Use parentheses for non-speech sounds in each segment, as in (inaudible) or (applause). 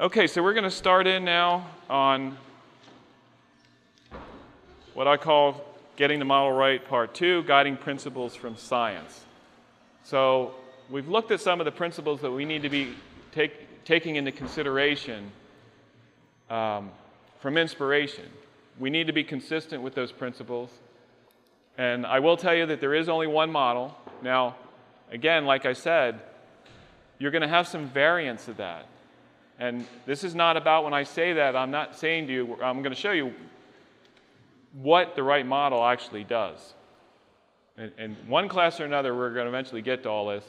Okay, so we're going to start in now on what I call Getting the Model Right, Part 2 Guiding Principles from Science. So, we've looked at some of the principles that we need to be take, taking into consideration um, from inspiration. We need to be consistent with those principles. And I will tell you that there is only one model. Now, again, like I said, you're going to have some variance of that. And this is not about when I say that, I'm not saying to you, I'm going to show you what the right model actually does. In, in one class or another, we're going to eventually get to all this.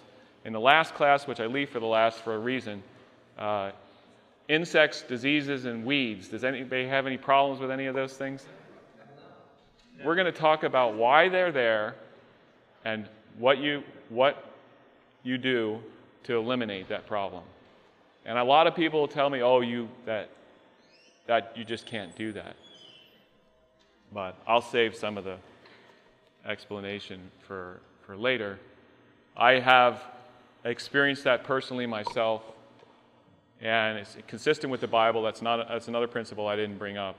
In the last class, which I leave for the last for a reason, uh, insects, diseases, and weeds. Does anybody have any problems with any of those things? We're going to talk about why they're there and what you, what you do to eliminate that problem. And a lot of people tell me, oh, you, that, that you just can't do that. But I'll save some of the explanation for, for later. I have experienced that personally myself, and it's consistent with the Bible. That's, not, that's another principle I didn't bring up.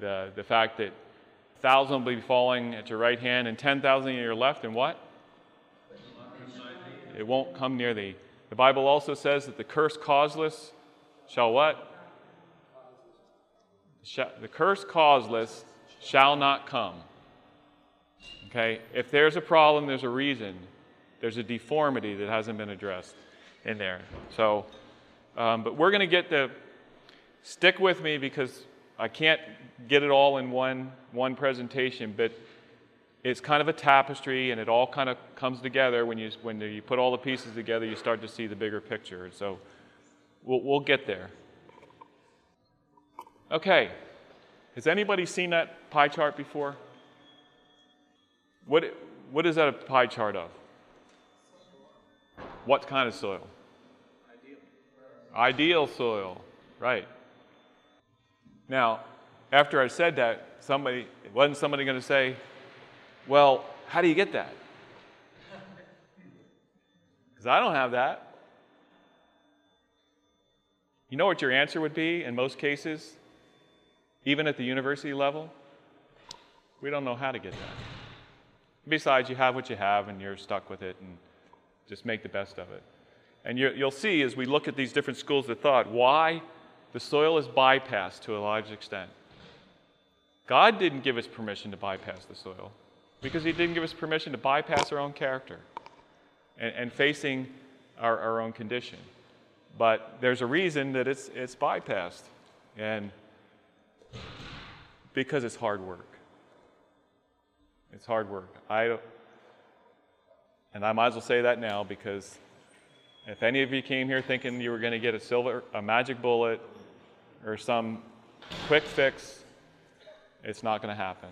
The, the fact that thousand will be falling at your right hand and 10,000 at your left, and what? It won't come near thee. The Bible also says that the curse causeless shall what? The curse causeless shall not come. Okay? If there's a problem, there's a reason. There's a deformity that hasn't been addressed in there. So, um, but we're going to get to stick with me because I can't get it all in one, one presentation, but it's kind of a tapestry and it all kind of comes together when you, when you put all the pieces together, you start to see the bigger picture. So we'll, we'll get there. Okay, has anybody seen that pie chart before? What, what is that a pie chart of? What kind of soil? Ideal. Ideal soil, right. Now, after I said that, somebody, wasn't somebody going to say, well, how do you get that? (laughs) Because I don't have that. You know what your answer would be in most cases? Even at the university level, we don't know how to get that. Besides, you have what you have and you're stuck with it and just make the best of it. And you, will see as we look at these different schools of thought why the soil is bypassed to a large extent. God didn't give us permission to bypass the soil because He didn't give us permission to bypass our own character and, and facing our, our own condition. But there's a reason that it's, it's bypassed. And because it's hard work. It's hard work. I, and I might as well say that now because if any of you came here thinking you were going to get a silver, a magic bullet, or some quick fix, it's not going to happen.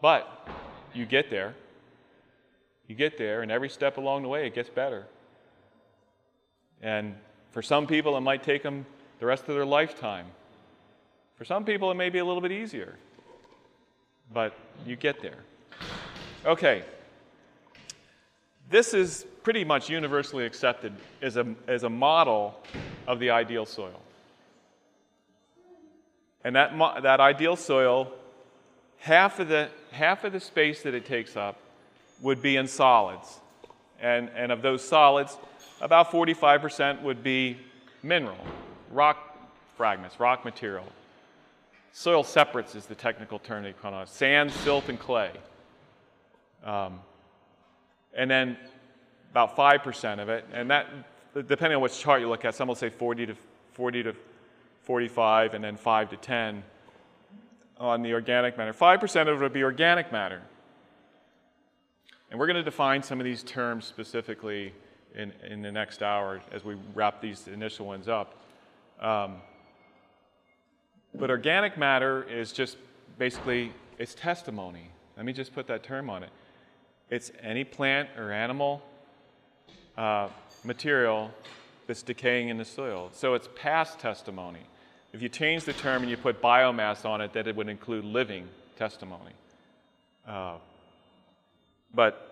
But you get there. You get there, and every step along the way, it gets better. And for some people, it might take them the rest of their lifetime. For some people, it may be a little bit easier, but you get there. Okay. This is pretty much universally accepted as a, as a model of the ideal soil. And that, that ideal soil, half of, the, half of the space that it takes up would be in solids. And, and of those solids, about 45% would be mineral, rock fragments, rock material. Soil separates is the technical term they call it sand, silt, and clay. Um, and then about 5% of it, and that, depending on which chart you look at, some will say 40 to 40 to 45, and then 5 to 10 on the organic matter. 5% of it would be organic matter. And we're going to define some of these terms specifically in, in the next hour as we wrap these initial ones up. Um, but organic matter is just basically it's testimony. Let me just put that term on it. It's any plant or animal uh, material that's decaying in the soil. So it's past testimony. If you change the term and you put biomass on it, that it would include living testimony. Uh, but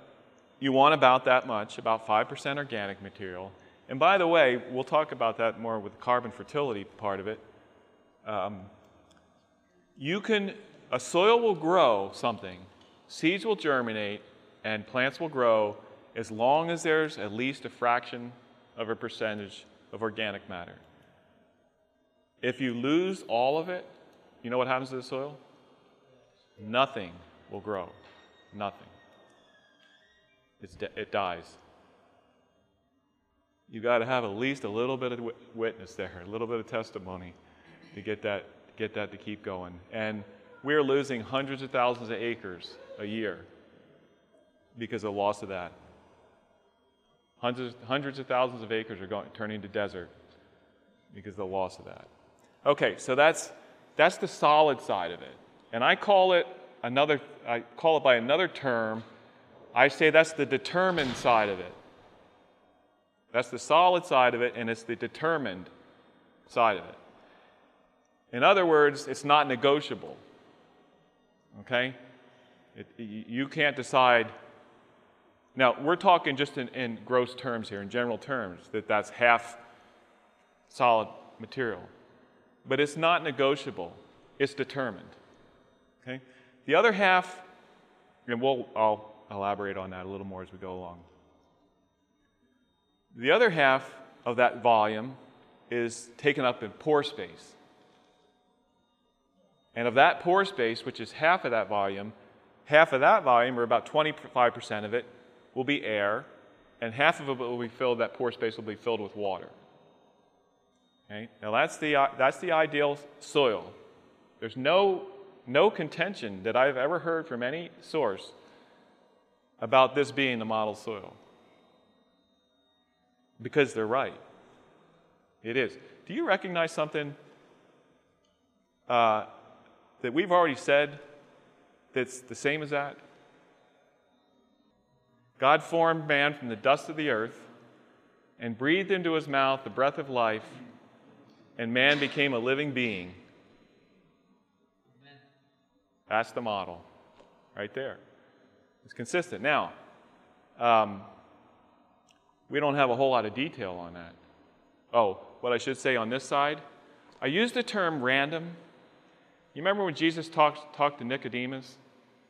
you want about that much, about 5% organic material, And by the way, we'll talk about that more with the carbon fertility part of it. Um, you can, a soil will grow something, seeds will germinate, and plants will grow as long as there's at least a fraction of a percentage of organic matter. If you lose all of it, you know what happens to the soil? Nothing will grow. Nothing. it dies. You've got to have at least a little bit of witness there, a little bit of testimony to get that, get that to keep going. And we're losing hundreds of thousands of acres a year because of the loss of that. Hundreds, hundreds of thousands of acres are going, turning to desert because of the loss of that. Okay, so that's, that's the solid side of it. And I call it another, I call it by another term. I say that's the determined side of it. That's the solid side of it, and it's the determined side of it. In other words, it's not negotiable. Okay? It, you can't decide now, we're talking just in, in gross terms here, in general terms, that that's half solid material. But it's not negotiable, it's determined. Okay? The other half, and we'll, I'll elaborate on that a little more as we go along. The other half of that volume is taken up in pore space. And of that pore space, which is half of that volume, half of that volume, or about 25% of it, will be air, and half of it will be filled, that pore space will be filled with water. Okay? Now that's the, that's the ideal soil. There's no, no contention that I've ever heard from any source about this being the model soil. Because they're right. It is. Do you recognize something uh, that we've already said that's the same as that? God formed man from the dust of the earth and breathed into his mouth the breath of life, and man became a living being. That's the model right there. It's consistent. Now, um, we don't have a whole lot of detail on that. Oh, what I should say on this side, I use the term random. You remember when Jesus talked, talked to Nicodemus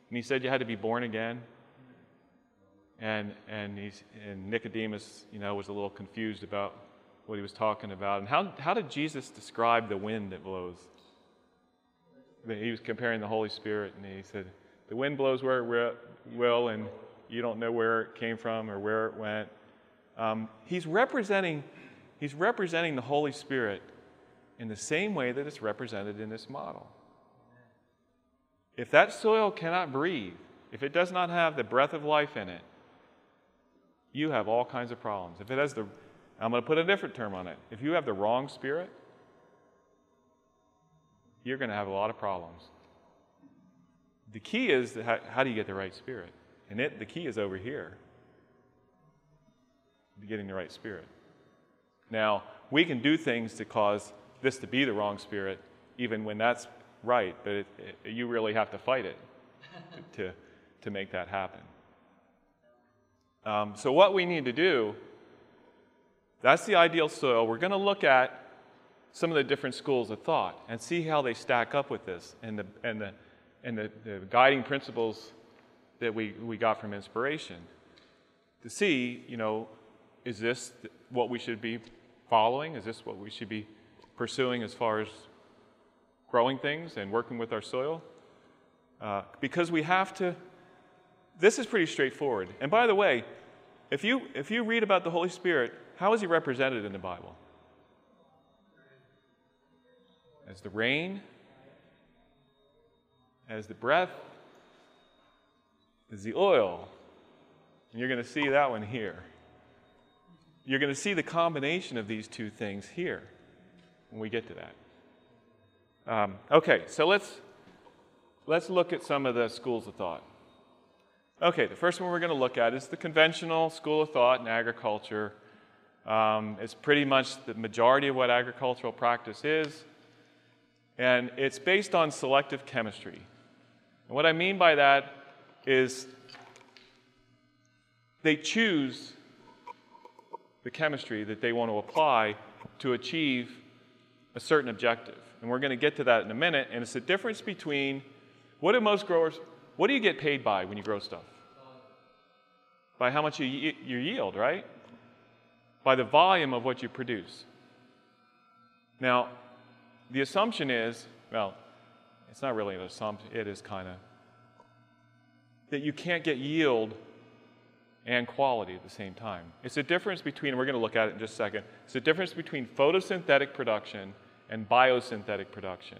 and he said you had to be born again? And, and, he's, and Nicodemus, you know, was a little confused about what he was talking about. And how, how did Jesus describe the wind that blows? He was comparing the Holy Spirit, and he said, The wind blows where it will, and you don't know where it came from or where it went. Um, he's, representing, he's representing the Holy Spirit in the same way that it's represented in this model. If that soil cannot breathe, if it does not have the breath of life in it, you have all kinds of problems. If it has the, I'm going to put a different term on it. If you have the wrong spirit, you're going to have a lot of problems. The key is how, how do you get the right spirit? And it, the key is over here getting the right spirit. Now, we can do things to cause this to be the wrong spirit, even when that's right, but it, it, you really have to fight it to, to make that happen. Um, so, what we need to do, that's the ideal soil. We're going to look at some of the different schools of thought and see how they stack up with this and the, and the, and the, the guiding principles that we, we got from inspiration to see, you know, is this what we should be following? Is this what we should be pursuing as far as growing things and working with our soil? Uh, because we have to this is pretty straightforward. And by the way, if you, if you read about the Holy Spirit, how is he represented in the Bible? As the rain, as the breath, as the oil. And you're going to see that one here. You're going to see the combination of these two things here when we get to that. Um, okay, so let's, let's look at some of the schools of thought. Okay, the first one we're going to look at is the conventional school of thought in agriculture. Um, it's pretty much the majority of what agricultural practice is, and it's based on selective chemistry. And what I mean by that is they choose the chemistry that they want to apply to achieve a certain objective. And we're going to get to that in a minute. And it's the difference between what do most growers, what do you get paid by when you grow stuff? By how much you, you yield, right? By the volume of what you produce. Now, the assumption is, well, it's not really an assumption, it is kind of, that you can't get yield and quality at the same time. It's a difference between, we're going to look at it in just a second, it's a difference between photosynthetic production and biosynthetic production.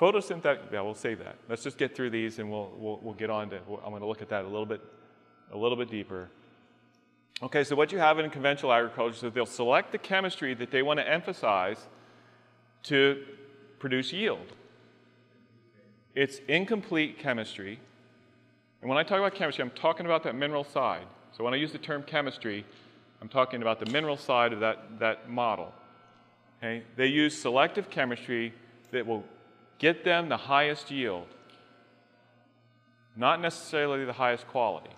Photosynthetic, yeah, we'll say that. Let's just get through these and we'll, we'll, we'll get on to, I'm going to look at that a little bit, a little bit deeper. Okay, so what you have in conventional agriculture is they'll select the chemistry that they want to emphasize to produce yield. It's incomplete chemistry. And when I talk about chemistry, I'm talking about that mineral side. So when I use the term chemistry, I'm talking about the mineral side of that, that model. Okay? They use selective chemistry that will get them the highest yield, not necessarily the highest quality,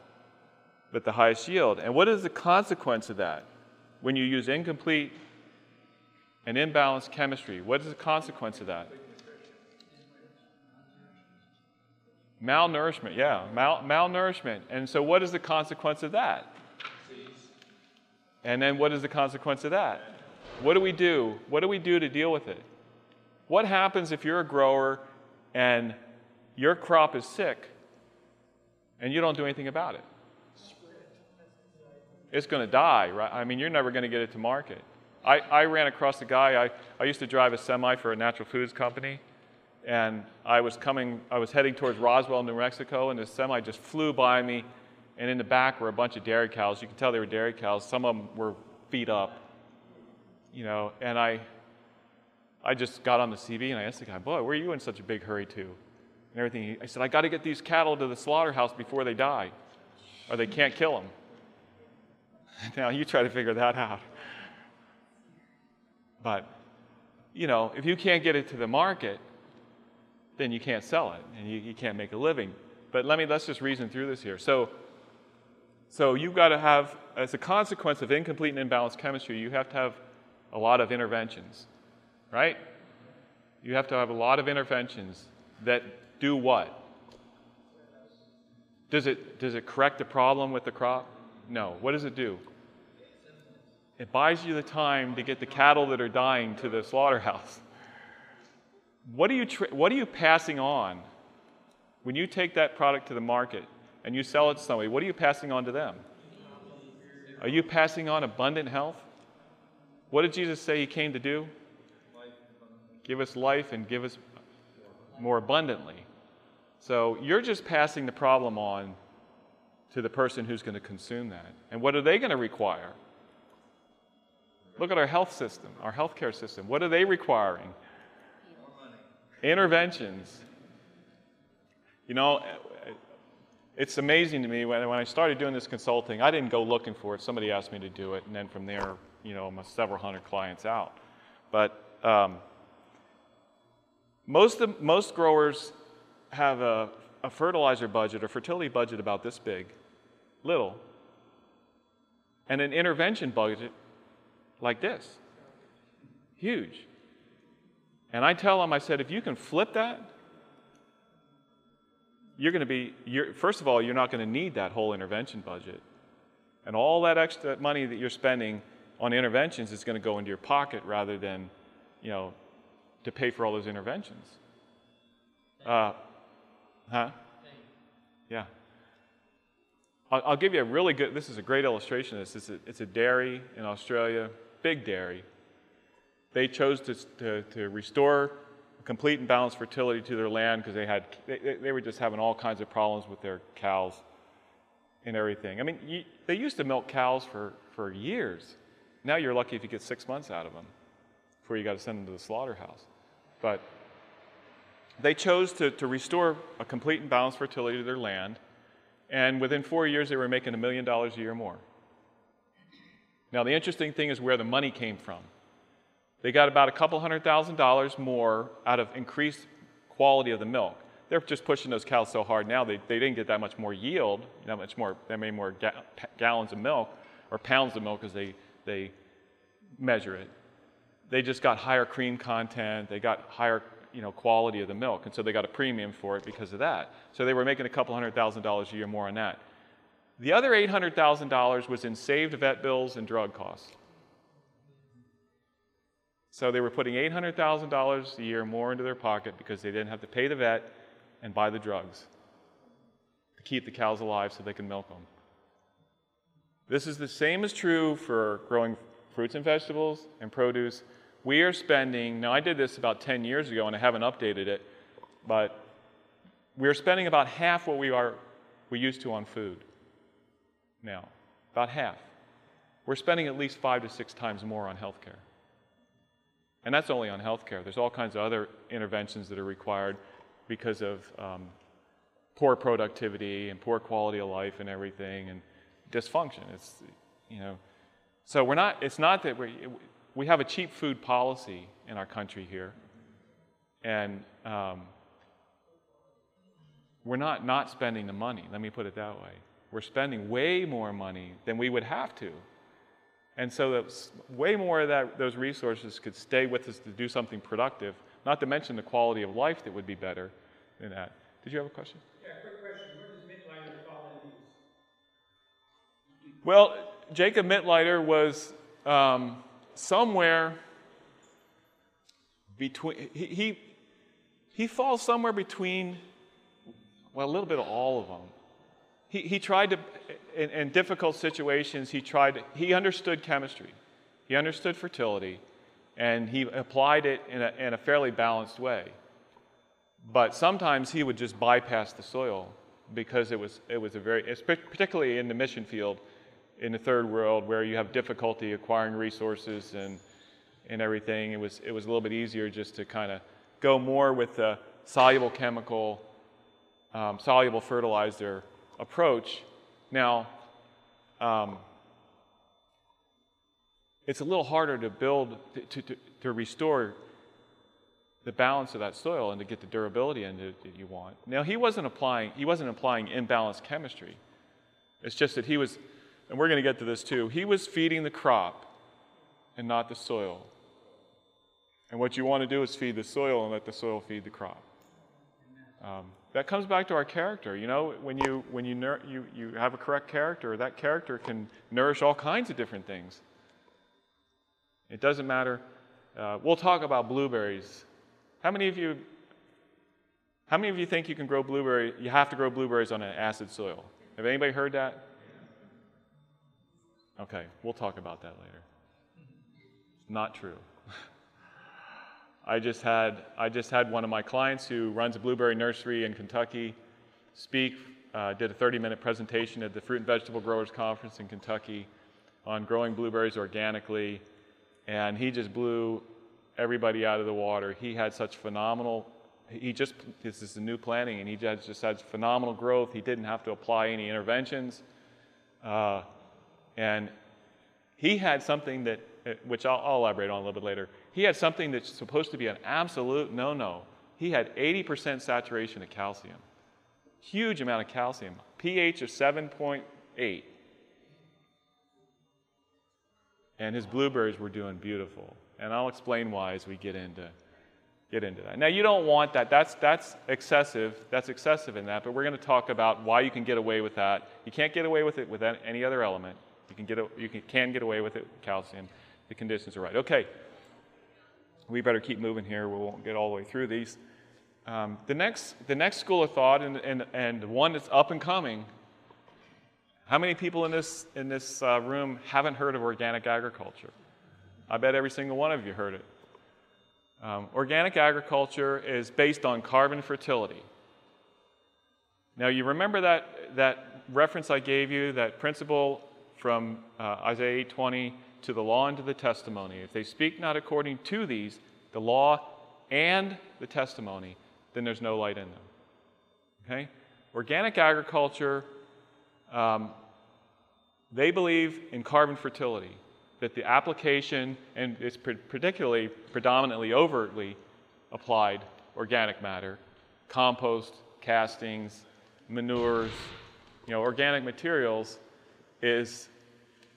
but the highest yield. And what is the consequence of that when you use incomplete and imbalanced chemistry? What is the consequence of that? Malnourishment, yeah, mal- malnourishment. And so, what is the consequence of that? And then, what is the consequence of that? What do we do? What do we do to deal with it? What happens if you're a grower and your crop is sick and you don't do anything about it? It's going to die, right? I mean, you're never going to get it to market. I, I ran across a guy, I, I used to drive a semi for a natural foods company, and I was coming, I was heading towards Roswell, New Mexico, and this semi just flew by me, and in the back were a bunch of dairy cows. You could tell they were dairy cows. Some of them were feet up, you know, and I, I just got on the CB and I asked the guy, boy, where are you in such a big hurry to? And everything. I said, I got to get these cattle to the slaughterhouse before they die, or they can't kill them. (laughs) Now you try to figure that out. But, you know, if you can't get it to the market, then you can't sell it and you, you can't make a living. But let me, let's just reason through this here. So, so you've got to have, as a consequence of incomplete and imbalanced chemistry, you have to have a lot of interventions, right? You have to have a lot of interventions that do what? Does it, does it correct the problem with the crop? No. What does it do? It buys you the time to get the cattle that are dying to the slaughterhouse. What are you, tra- what are you passing on when you take that product to the market and you sell it to somebody? What are you passing on to them? Are you passing on abundant health? What did Jesus say he came to do? Give us life and give us more abundantly. So you're just passing the problem on to the person who's going to consume that. And what are they going to require? Look at our health system, our healthcare system. What are they requiring? Interventions. You know, it's amazing to me when, when I started doing this consulting, I didn't go looking for it. Somebody asked me to do it, and then from there, you know, I'm several hundred clients out. But um, most, of, most growers have a, a fertilizer budget or fertility budget about this big, little, and an intervention budget like this, huge. And I tell them, I said, if you can flip that, you're going to be, first of all, you're not going to need that whole intervention budget. And all that extra money that you're spending on interventions is going to go into your pocket rather than, you know, to pay for all those interventions. Uh, huh? Yeah. I'll, I'll, give you a really good, this is a great illustration of this. It's a, it's a dairy in Australia, big dairy. They chose to, to, to restore complete and balanced fertility to their land because they had, they, they were just having all kinds of problems with their cows and everything. I mean, you, they used to milk cows for, for years. Now you're lucky if you get six months out of them before you got to send them to the slaughterhouse. But they chose to, to restore a complete and balanced fertility to their land, and within four years, they were making a million dollars a year more. Now, the interesting thing is where the money came from. They got about a couple hundred thousand dollars more out of increased quality of the milk. They're just pushing those cows so hard now, they, they didn't get that much more yield, that much more, that many more ga- gallons of milk, or pounds of milk as they, they measure it. They just got higher cream content, they got higher you know, quality of the milk, and so they got a premium for it because of that. So they were making a couple hundred thousand dollars a year more on that. The other $800,000 was in saved vet bills and drug costs. So they were putting $800,000 a year more into their pocket because they didn't have to pay the vet and buy the drugs to keep the cows alive so they can milk them. This is the same as true for growing fruits and vegetables and produce. We are spending, now I did this about 10 years ago and I haven't updated it, but we're spending about half what we are we used to on food now. About half. We're spending at least five to six times more on health care. And that's only on health care. There's all kinds of other interventions that are required because of um, poor productivity and poor quality of life and everything and dysfunction. It's, you know, so we're not, it's not that we, we have a cheap food policy in our country here. And um, we're not not spending the money, let me put it that way. We're spending way more money than we would have to and so that way more of that, those resources could stay with us to do something productive, not to mention the quality of life that would be better than that. Did you have a question? Yeah, quick question. Where does fall in these? Well, Jacob Mittleider was um, somewhere between, he, he, he falls somewhere between, well, a little bit of all of them. He, he tried to, in, in difficult situations, he tried, he understood chemistry, he understood fertility, and he applied it in a, in a fairly balanced way. But sometimes he would just bypass the soil because it was, it was a very, particularly in the mission field in the third world where you have difficulty acquiring resources and, and everything, it was, it was a little bit easier just to kind of go more with the soluble chemical, um, soluble fertilizer approach. Now, um, it's a little harder to build, to, to, to, restore the balance of that soil and to get the durability in that you want. Now, he wasn't applying, he wasn't applying imbalanced chemistry. It's just that he was, and we're going to get to this too, he was feeding the crop and not the soil. And what you want to do is feed the soil and let the soil feed the crop. Um, that comes back to our character. You know, when you when you, nur- you you have a correct character, that character can nourish all kinds of different things. It doesn't matter. Uh, we'll talk about blueberries. How many of you? How many of you think you can grow blueberry? You have to grow blueberries on an acid soil. Have anybody heard that? Okay, we'll talk about that later. Not true. (laughs) I just had I just had one of my clients who runs a blueberry nursery in Kentucky speak. Uh, did a 30-minute presentation at the Fruit and Vegetable Growers Conference in Kentucky on growing blueberries organically, and he just blew everybody out of the water. He had such phenomenal. He just this is a new planting, and he just, just had phenomenal growth. He didn't have to apply any interventions, uh, and he had something that, uh, which I'll, I'll elaborate on a little bit later he had something that's supposed to be an absolute no no. He had 80% saturation of calcium, huge amount of calcium, pH of 7.8. And his blueberries were doing beautiful. And I'll explain why as we get into get into that. Now you don't want that. That's that's excessive. That's excessive in that. But we're going to talk about why you can get away with that. You can't get away with it with any other element. You can get you can, can get away with it with calcium. The conditions are right. Okay we better keep moving here. We won't get all the way through these. Um, the, next, the next school of thought, and, and, and one that's up and coming, how many people in this, in this uh, room haven't heard of organic agriculture? I bet every single one of you heard it. Um, organic agriculture is based on carbon fertility. Now, you remember that, that reference I gave you, that principle from uh, Isaiah 8:20 to the law and to the testimony. If they speak not according to these, the law and the testimony, then there's no light in them. Okay? Organic agriculture, um, they believe in carbon fertility, that the application, and it's particularly predominantly overtly applied organic matter, compost, castings, manures, you know, organic materials is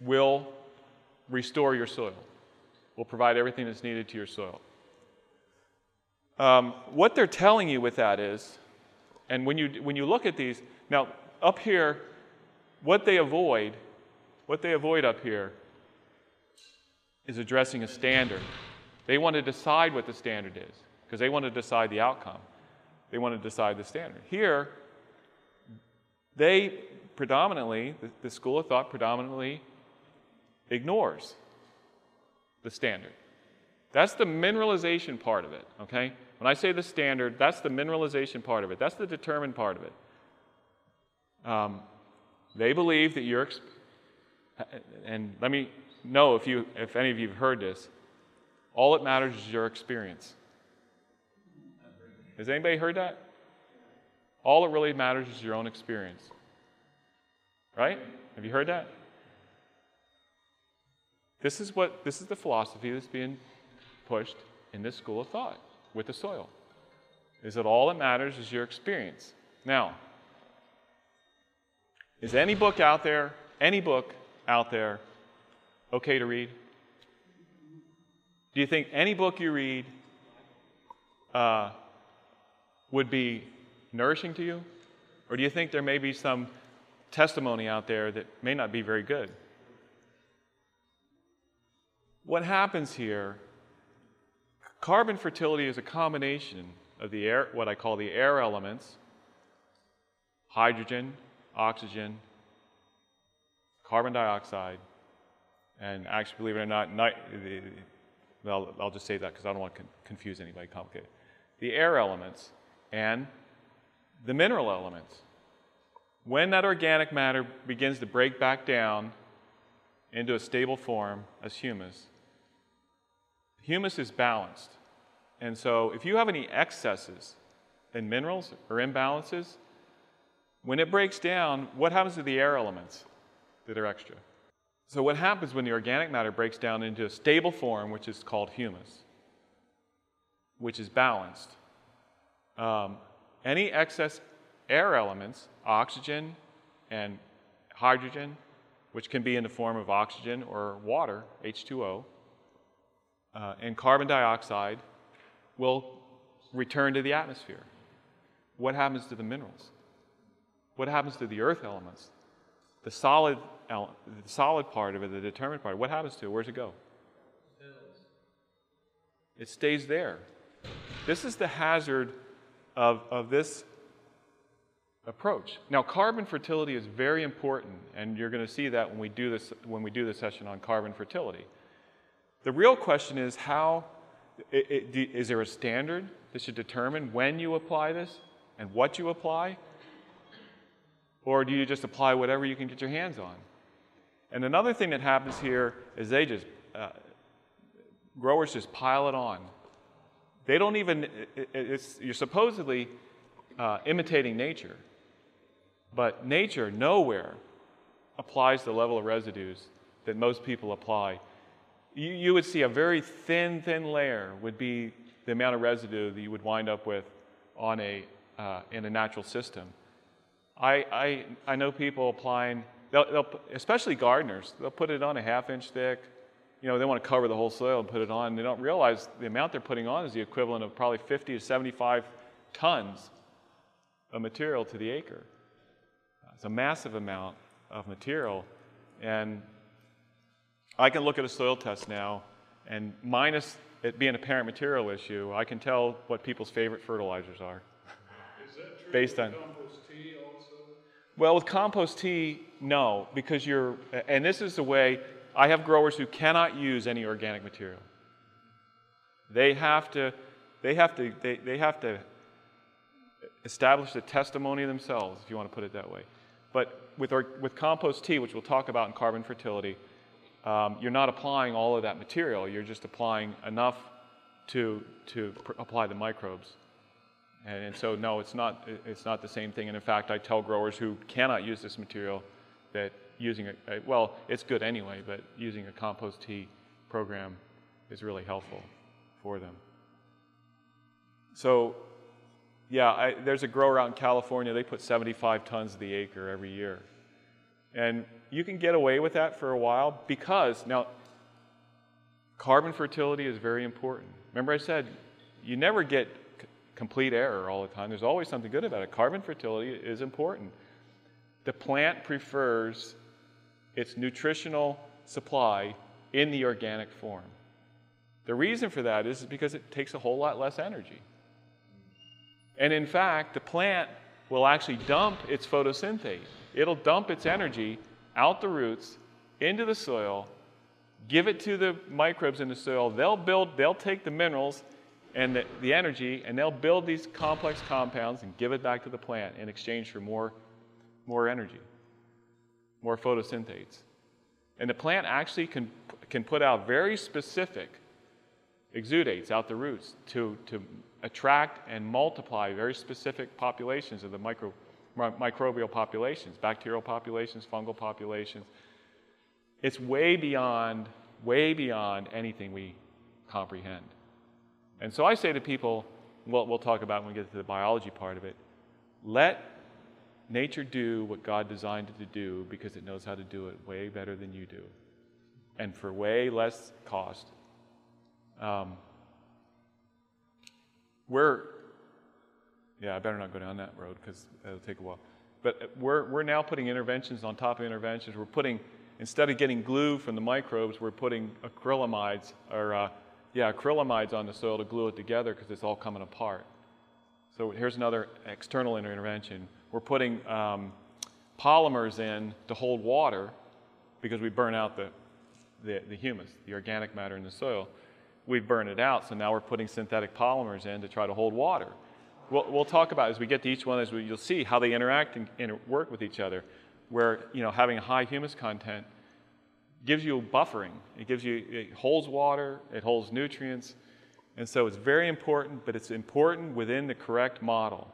will restore your soil, will provide everything that's needed to your soil. Um, what they're telling you with that is, and when you, when you look at these, now up here, what they avoid, what they avoid up here is addressing a standard. They want to decide what the standard is because they want to decide the outcome. They want to decide the standard. Here, they predominantly, the, school of thought predominantly ignores the standard. That's the mineralization part of it, okay? When I say the standard, that's the mineralization part of it. That's the determined part of it. Um, they believe that you're, and let me know if, you, if any of you have heard this, all that matters is your experience. Has anybody heard that? All that really matters is your own experience. Right? Have you heard that? This is what this is the philosophy that's being pushed in this school of thought with the soil. Is that all that matters is your experience. Now, is any book out there, any book out there, okay to read? Do you think any book you read uh, would be nourishing to you? Or do you think there may be some testimony out there that may not be very good? What happens here, carbon fertility is a combination of the air, what I call the air elements, hydrogen, oxygen, carbon dioxide, and actually, believe it or not, ni- well, I'll just say that because I don't want to confuse anybody, complicate. The air elements and the mineral elements. When that organic matter begins to break back down into a stable form as humus, humus is balanced. And so if you have any excesses in minerals or imbalances, when it breaks down, what happens to the air elements that are extra? So, what happens when the organic matter breaks down into a stable form, which is called humus, which is balanced? Um, any excess air elements, oxygen and hydrogen, which can be in the form of oxygen or water, H2O, uh, and carbon dioxide, will return to the atmosphere. What happens to the minerals? What happens to the earth elements? The solid, the solid part of it, the determined part, what happens to it? Where does it go? It stays there. This is the hazard of, of this approach. Now, carbon fertility is very important, and you're going to see that when we do this when we do the session on carbon fertility. The real question is how it, it, is there a standard that should determine when you apply this and what you apply? Or do you just apply whatever you can get your hands on? And another thing that happens here is they just, uh, growers just pile it on. They don't even, it, you're supposedly uh, imitating nature. But nature nowhere applies the level of residues that most people apply. You, you would see a very thin, thin layer would be the amount of residue that you would wind up with on a, uh, in a natural system. I, I, I know people applying, they'll, they'll, especially gardeners, they'll put it on a half inch thick. You know, they want to cover the whole soil and put it on. They don't realize the amount they're putting on is the equivalent of probably 50 to 75 tons of material to the acre. It's a massive amount of material. And I can look at a soil test now, and minus it being a parent material issue, I can tell what people's favorite fertilizers are. based on compost tea also? Well, with compost tea, no, because you're, and this is the way I have growers who cannot use any organic material. They have to, they have to, they, they have to establish the testimony themselves, if you want to put it that way. But with, our, with compost tea, which we'll talk about in carbon fertility, um, you're not applying all of that material. You're just applying enough to, to pr- apply the microbes. And, and, so, no, it's not, it's not the same thing. And in fact, I tell growers who cannot use this material that using a, a well, it's good anyway, but using a compost tea program is really helpful for them. So, yeah, I, there's a grower out in California, they put 75 tons of the acre every year. And you can get away with that for a while because, now, carbon fertility is very important. Remember, I said you never get c- complete error all the time. There's always something good about it. Carbon fertility is important. The plant prefers its nutritional supply in the organic form. The reason for that is because it takes a whole lot less energy. And in fact, the plant will actually dump its photosynthate. It'll dump its energy out the roots into the soil, give it to the microbes in the soil. They'll build, they'll take the minerals and the, the energy, and they'll build these complex compounds and give it back to the plant in exchange for more, more energy, more photosynthates. And the plant actually can, can put out very specific exudates out the roots to, to attract and multiply very specific populations of the micro, microbial populations, bacterial populations, fungal populations. It's way beyond, way beyond anything we comprehend. And so I say to people, what we'll talk about when we get to the biology part of it, let nature do what God designed it to do because it knows how to do it way better than you do and for way less cost. Um, we're, yeah, I better not go down that road because it'll take a while. But we're, we're now putting interventions on top of interventions. We're putting, instead of getting glue from the microbes, we're putting acrylamides, or uh, yeah, acrylamides on the soil to glue it together because it's all coming apart. So here's another external intervention. We're putting um, polymers in to hold water because we burn out the, the, the humus, the organic matter in the soil we've burned it out, so now we're putting synthetic polymers in to try to hold water. We'll, we'll talk about as we get to each one, as we, you'll see how they interact and, and work with each other. Where you know having a high humus content gives you buffering. It gives you it holds water, it holds nutrients, and so it's very important. But it's important within the correct model.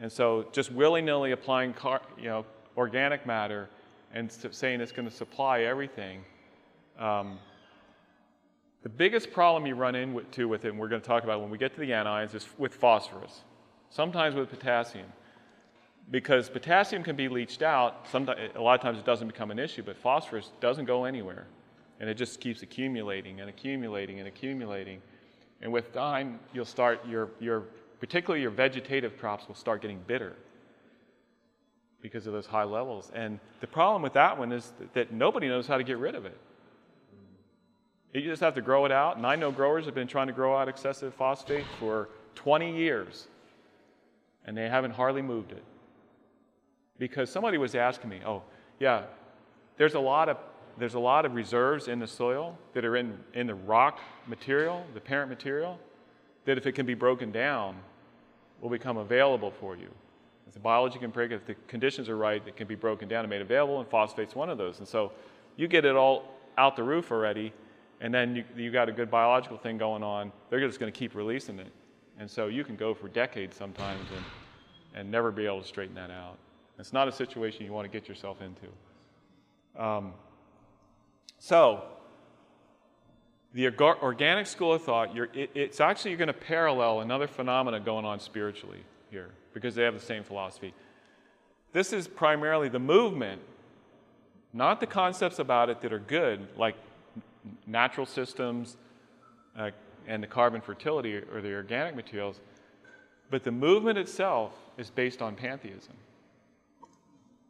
And so just willy-nilly applying car, you know organic matter and saying it's going to supply everything. Um, the biggest problem you run into with it, and we're going to talk about when we get to the anions, is with phosphorus, sometimes with potassium. Because potassium can be leached out, sometimes, a lot of times it doesn't become an issue, but phosphorus doesn't go anywhere. And it just keeps accumulating and accumulating and accumulating. And with time, you'll start, your, your, particularly your vegetative crops will start getting bitter because of those high levels. And the problem with that one is that nobody knows how to get rid of it. You just have to grow it out. And I know growers have been trying to grow out excessive phosphate for 20 years, and they haven't hardly moved it. Because somebody was asking me, oh, yeah, there's a lot of there's a lot of reserves in the soil that are in, in the rock material, the parent material, that if it can be broken down, will become available for you. If the biology can break it, if the conditions are right, it can be broken down and made available, and phosphate's one of those. And so you get it all out the roof already, and then you, you got a good biological thing going on, they're just going to keep releasing it. And so you can go for decades sometimes and, and never be able to straighten that out. It's not a situation you want to get yourself into. Um, so, the organic school of thought, it, it's actually going to parallel another phenomena going on spiritually here because they have the same philosophy. This is primarily the movement, not the concepts about it that are good, like natural systems uh, and the carbon fertility or the organic materials, but the movement itself is based on pantheism.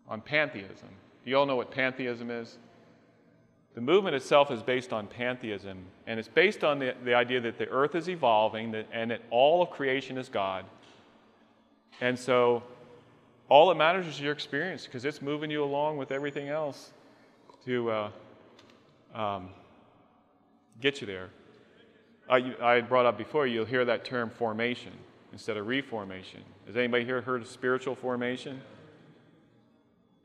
On pantheism. Do you all know what pantheism is? The movement itself is based on pantheism, and it's based on the, the idea that the earth is evolving that, and that all of creation is God. And so all that matters is your experience because it's moving you along with everything else to uh, um, get you there. I, I brought up before, you'll hear that term formation instead of reformation. Has anybody here heard of spiritual formation?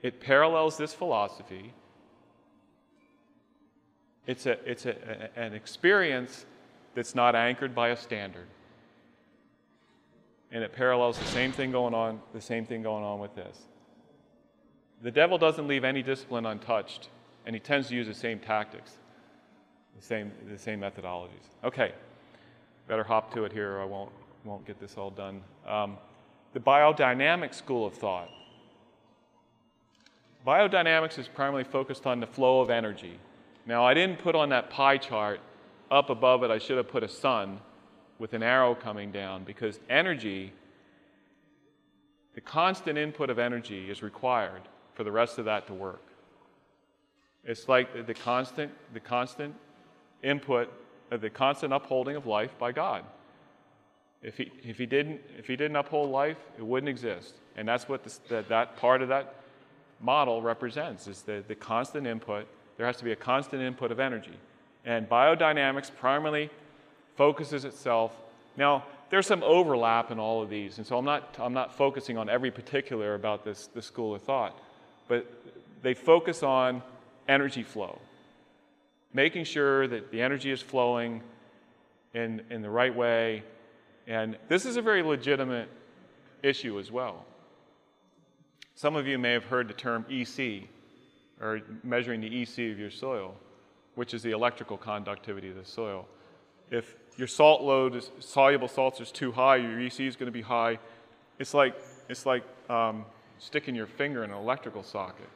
It parallels this philosophy. It's, a, it's a, a, an experience that's not anchored by a standard. And it parallels the same thing going on, the same thing going on with this. The devil doesn't leave any discipline untouched, and he tends to use the same tactics the same, the same methodologies. Okay, better hop to it here or I won't, won't get this all done. Um, the biodynamic school of thought. biodynamics is primarily focused on the flow of energy. Now, I didn't put on that pie chart up above it, I should have put a sun with an arrow coming down because energy, the constant input of energy, is required for the rest of that to work. It's like the constant, the constant input, uh, the constant upholding of life by God. If he, if, he didn't, if he didn't uphold life, it wouldn't exist. And that's what this, that, that part of that model represents, is the, the constant input. There has to be a constant input of energy. And biodynamics primarily focuses itself. Now, there's some overlap in all of these, and so I'm not, I'm not focusing on every particular about this, this school of thought, but they focus on energy flow, making sure that the energy is flowing in, in the right way. And this is a very legitimate issue as well. Some of you may have heard the term EC, or measuring the EC of your soil, which is the electrical conductivity of the soil. If your salt load is soluble salts is too high, your EC is going to be high. It's like it's like um, sticking your finger in an electrical socket.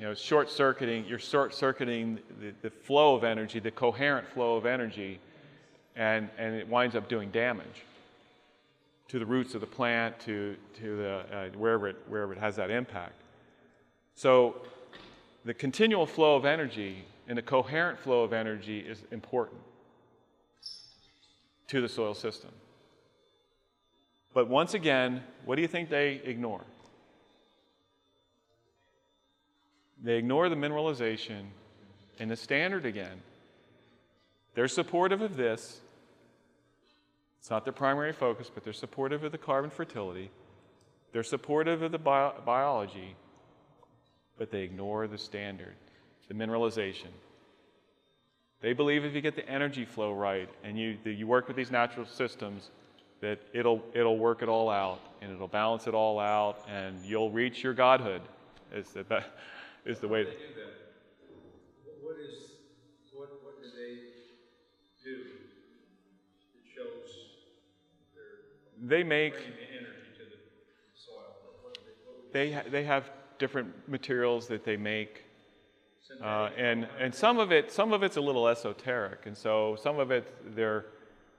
You know, short circuiting. You're short circuiting the, the flow of energy, the coherent flow of energy, and and it winds up doing damage to the roots of the plant, to to the uh, wherever it wherever it has that impact. So, the continual flow of energy and the coherent flow of energy is important to the soil system. But once again, what do you think they ignore? They ignore the mineralization and the standard again. They're supportive of this. It's not their primary focus, but they're supportive of the carbon fertility. They're supportive of the bio- biology, but they ignore the standard, the mineralization. They believe if you get the energy flow right and you, you work with these natural systems, that it'll, it'll work it all out and it'll balance it all out and you'll reach your godhood, the, is the way. How they do that? What is, what, what do they do that shows They make, the energy to the soil? What they, what they, ha- they have different materials that they make. Uh, and, and some of it some of it's a little esoteric and so some of it they're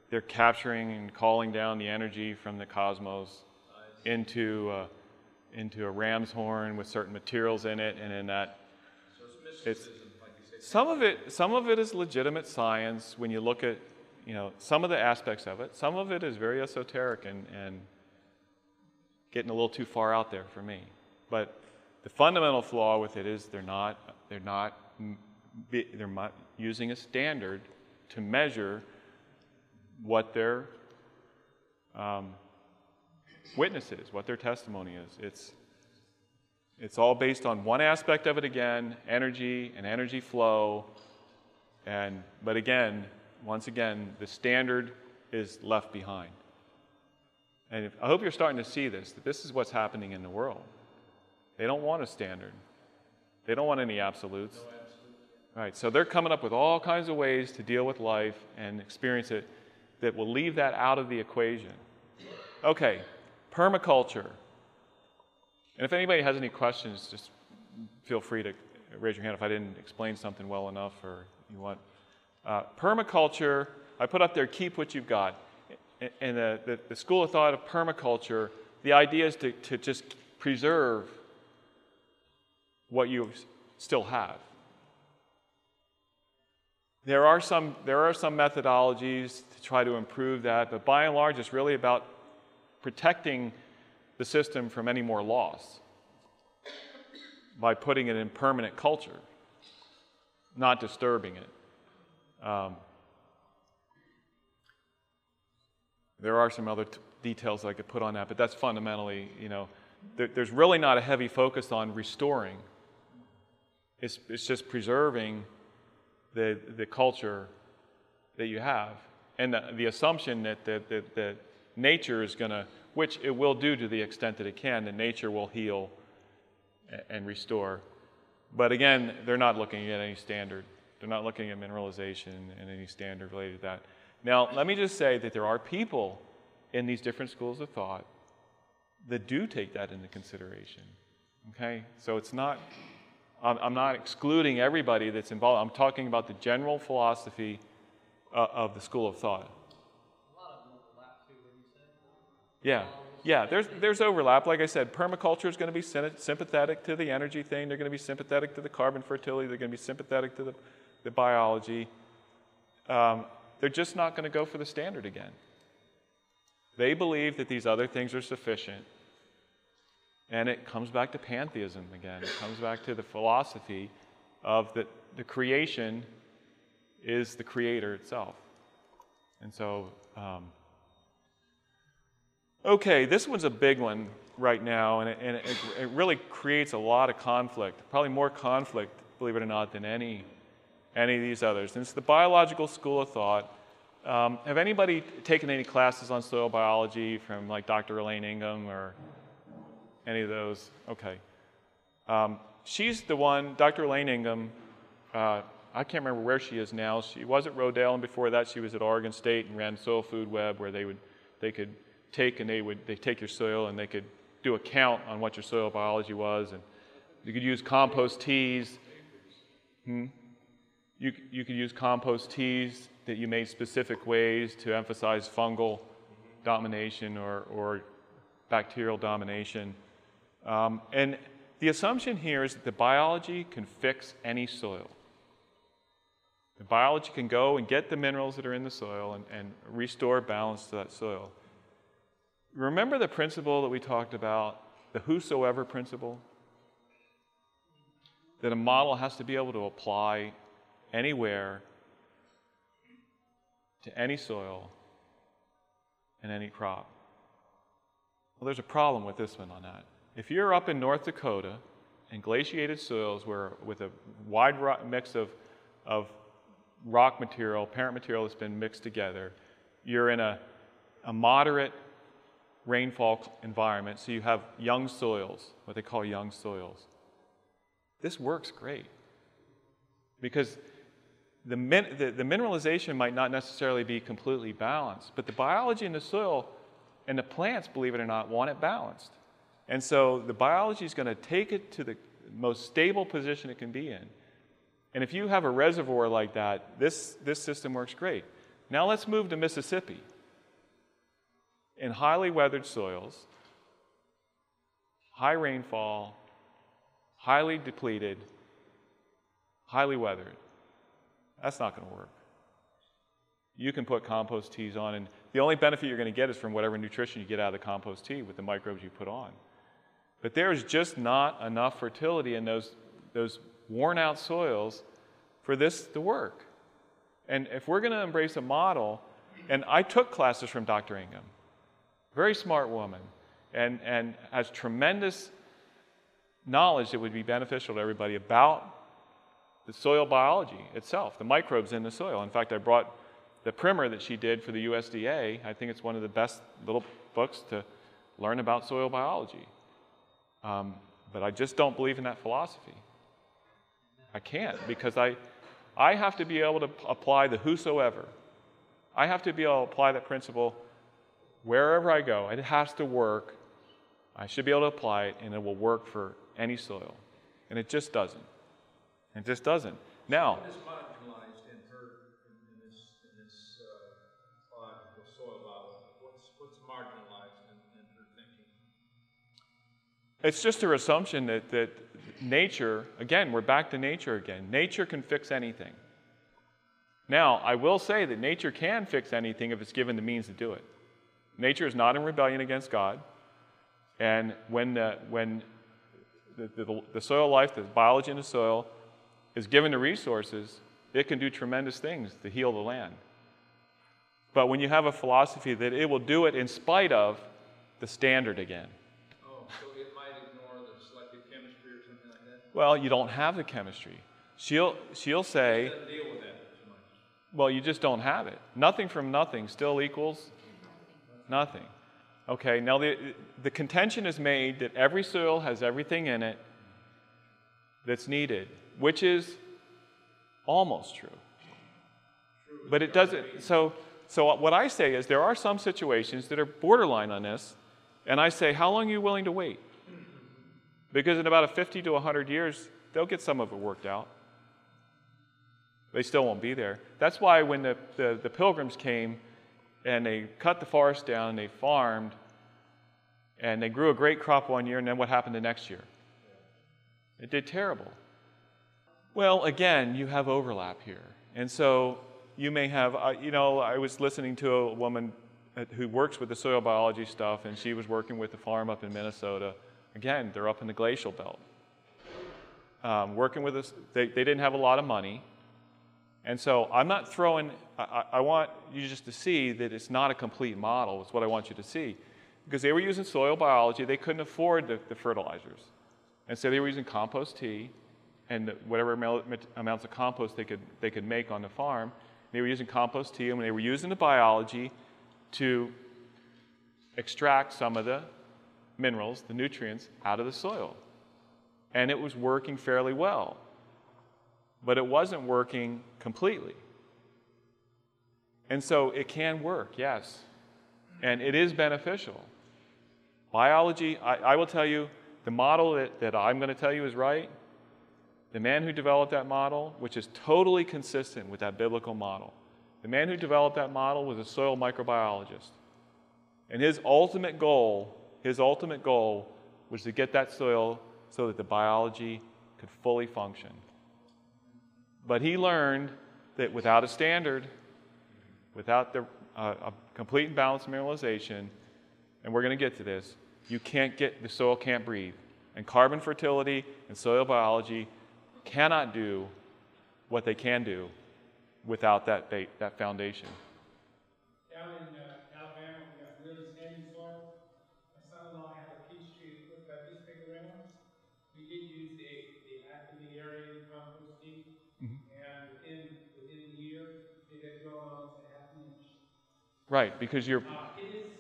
they're capturing and calling down the energy from the cosmos into uh, into a ram's horn with certain materials in it and in that So it's it's some of it some of it is legitimate science when you look at you know some of the aspects of it. Some of it is very esoteric and, and getting a little too far out there for me. But the fundamental flaw with it is they're not they're not they're not using a standard to measure what their um, witness is what their testimony is. It's it's all based on one aspect of it again energy and energy flow. And but again once again the standard is left behind. And if, i hope you're starting to see this that this is what's happening in the world. They don't want a standard. They don't want any absolutes. Right so they're coming up with all kinds of ways to deal with life and experience it that will leave that out of the equation. Okay permaculture and if anybody has any questions, just feel free to raise your hand if I didn't explain something well enough or you want. Uh, permaculture, I put up there, keep what you've got. In the, the, the school of thought of permaculture, the idea is to, to just preserve what you still have. There are, some, there are some methodologies to try to improve that, but by and large, it's really about protecting the system from any more loss by putting it in permanent culture, not disturbing it. Um, there are some other t- details I could put on that, but that's fundamentally, you know, there, there's really not a heavy focus on restoring. It's, it's just preserving the, the culture that you have and the, the assumption that, that, that, that nature is going to which it will do to the extent that it can, that nature will heal and restore. But again, they're not looking at any standard. They're not looking at mineralization and any standard related to that. Now, let me just say that there are people in these different schools of thought that do take that into consideration. Okay? So it's not, I'm, I'm not excluding everybody that's involved. I'm talking about the general philosophy uh, of the school of thought. Yeah, yeah. There's there's overlap. Like I said, permaculture is going to be sympathetic to the energy thing. They're going to be sympathetic to the carbon fertility. They're going to be sympathetic to the, the biology. Um, they're just not going to go for the standard again. They believe that these other things are sufficient. And it comes back to pantheism again. It comes back to the philosophy of that the creation is the creator itself. And so, um, okay, this one's a big one right now, and, it, and it, it really creates a lot of conflict, probably more conflict, believe it or not, than any, any of these others. And it's the biological school of thought. Um, have anybody taken any classes on soil biology from like Dr. Elaine Ingham or any of those? Okay. Um, she's the one, Dr. Elaine Ingham, uh, I can't remember where she is now. She was at Rodale, and before that, she was at Oregon State and ran Soil Food Web, where they would, they could take and they would, they take your soil and they could do a count on what your soil biology was, and you could use compost teas. Hmm? You, you could use compost teas that you made specific ways to emphasize fungal domination or, or bacterial domination. Um, and the assumption here is that the biology can fix any soil. The biology can go and get the minerals that are in the soil and, and restore balance to that soil. Remember the principle that we talked about, the whosoever principle? That a model has to be able to apply anywhere to any soil and any crop. Well, there's a problem with this one on that. If you're up in North Dakota and glaciated soils where with a wide mix of, of rock material, parent material that's been mixed together, you're in a, a moderate rainfall environment, so you have young soils, what they call young soils. This works great because the, min- the, the, mineralization might not necessarily be completely balanced, but the biology in the soil and the plants, believe it or not, want it balanced. And so the biology is going to take it to the most stable position it can be in. And if you have a reservoir like that, this, this system works great. Now let's move to Mississippi. In highly weathered soils, high rainfall, highly depleted, highly weathered. That's not going to work. You can put compost teas on, and the only benefit you're going to get is from whatever nutrition you get out of the compost tea with the microbes you put on. But there's just not enough fertility in those, those worn out soils for this to work. And if we're going to embrace a model, and I took classes from Dr. Ingham, very smart woman, and, and has tremendous knowledge that would be beneficial to everybody about the soil biology itself, the microbes in the soil. In fact, I brought the primer that she did for the USDA. I think it's one of the best little books to learn about soil biology. Um, but I just don't believe in that philosophy. I can't because I, I have to be able to apply the whosoever. I have to be able to apply that principle wherever I go. It has to work. I should be able to apply it, and it will work for any soil. And it just doesn't. It just doesn't. Now, what is marginalized in her in, in this in this uh, thought of soil? What's what's marginalized in, in? It's just her assumption that that nature, again, we're back to nature again. Nature can fix anything. Now, I will say that nature can fix anything if it's given the means to do it. Nature is not in rebellion against God. And when, the, when the, the, the soil life, the biology in the soil, is given the resources, it can do tremendous things to heal the land. But when you have a philosophy that it will do it in spite of the standard again, Oh, so it might ignore the selective chemistry or something like that? Well, you don't have the chemistry. She'll, she'll say, well, you just don't have it. Nothing from nothing still equals nothing. Okay, now the, the contention is made that every soil has everything in it that's needed, which is almost true. But it doesn't. So, so what I say is there are some situations that are borderline on this, and I say, how long are you willing to wait? Because in about a 50 to 100 years, they'll get some of it worked out. They still won't be there. That's why when the, the, the pilgrims came and they cut the forest down, and they farmed, and they grew a great crop one year, and then what happened the next year? It did terrible. Well, again, you have overlap here. And so you may have, uh, you know, I was listening to a woman who works with the soil biology stuff, and she was working with a farm up in Minnesota. Again, they're up in the glacial belt. Um, working with us, they, they didn't have a lot of money. And so I'm not throwing, I, I want you just to see that it's not a complete model, is what I want you to see. Because they were using soil biology, they couldn't afford the, the fertilizers. And so they were using compost tea and whatever amounts of compost they could, they could make on the farm. They were using compost tea and they were using the biology to extract some of the minerals, the nutrients, out of the soil. And it was working fairly well. But it wasn't working completely. And so it can work, yes. And it is beneficial. Biology, I, I will tell you, the model that, that I'm going to tell you is right. The man who developed that model, which is totally consistent with that biblical model, the man who developed that model was a soil microbiologist. And his ultimate goal, his ultimate goal was to get that soil so that the biology could fully function. But he learned that without a standard, without the, uh, a complete and balanced mineralization, and we're going to get to this, you can't get, the soil can't breathe. And carbon fertility and soil biology cannot do what they can do without that, that foundation. Right, because you're, Uh, it is,